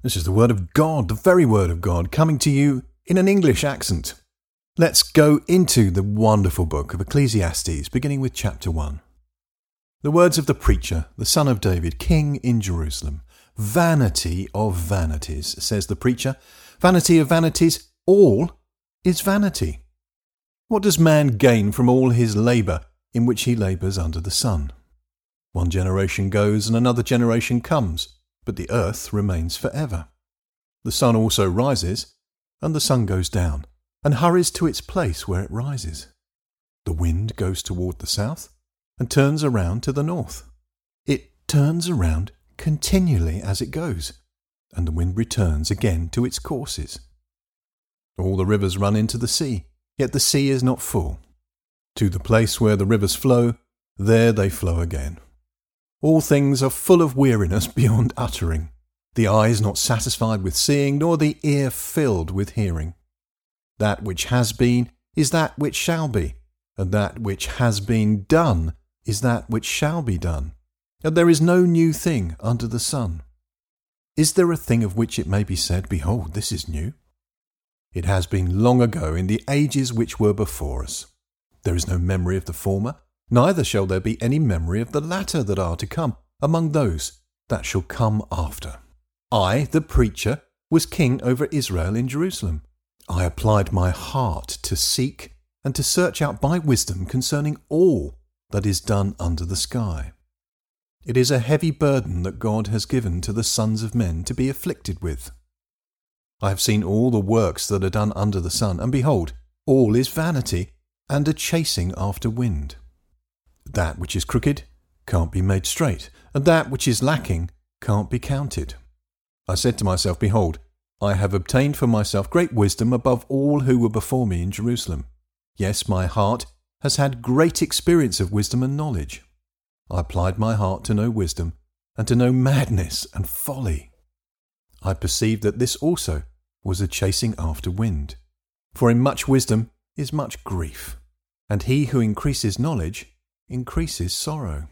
This is the Word of God, the very Word of God, coming to you in an English accent. Let's go into the wonderful book of Ecclesiastes, beginning with chapter 1. The words of the preacher, the son of David, king in Jerusalem. Vanity of vanities, says the preacher. Vanity of vanities, all is vanity. What does man gain from all his labour in which he labours under the sun? One generation goes and another generation comes but the earth remains forever. The sun also rises, and the sun goes down, and hurries to its place where it rises. The wind goes toward the south, and turns around to the north. It turns around continually as it goes, and the wind returns again to its courses. All the rivers run into the sea, yet the sea is not full. To the place where the rivers flow, there they flow again. All things are full of weariness beyond uttering, the eyes not satisfied with seeing, nor the ear filled with hearing. That which has been is that which shall be, and that which has been done is that which shall be done. And there is no new thing under the sun. Is there a thing of which it may be said, Behold, this is new? It has been long ago in the ages which were before us. There is no memory of the former, neither shall there be any memory of the latter that are to come among those that shall come after. I, the preacher, was king over Israel in Jerusalem. I applied my heart to seek and to search out by wisdom concerning all that is done under the sky. It is a heavy burden that God has given to the sons of men to be afflicted with. I have seen all the works that are done under the sun, and behold, all is vanity and a chasing after wind. That which is crooked can't be made straight, and that which is lacking can't be counted. I said to myself, Behold, I have obtained for myself great wisdom above all who were before me in Jerusalem. Yes, my heart has had great experience of wisdom and knowledge. I applied my heart to know wisdom and to know madness and folly. I perceived that this also was a chasing after wind. For in much wisdom is much grief, and he who increases knowledge increases sorrow.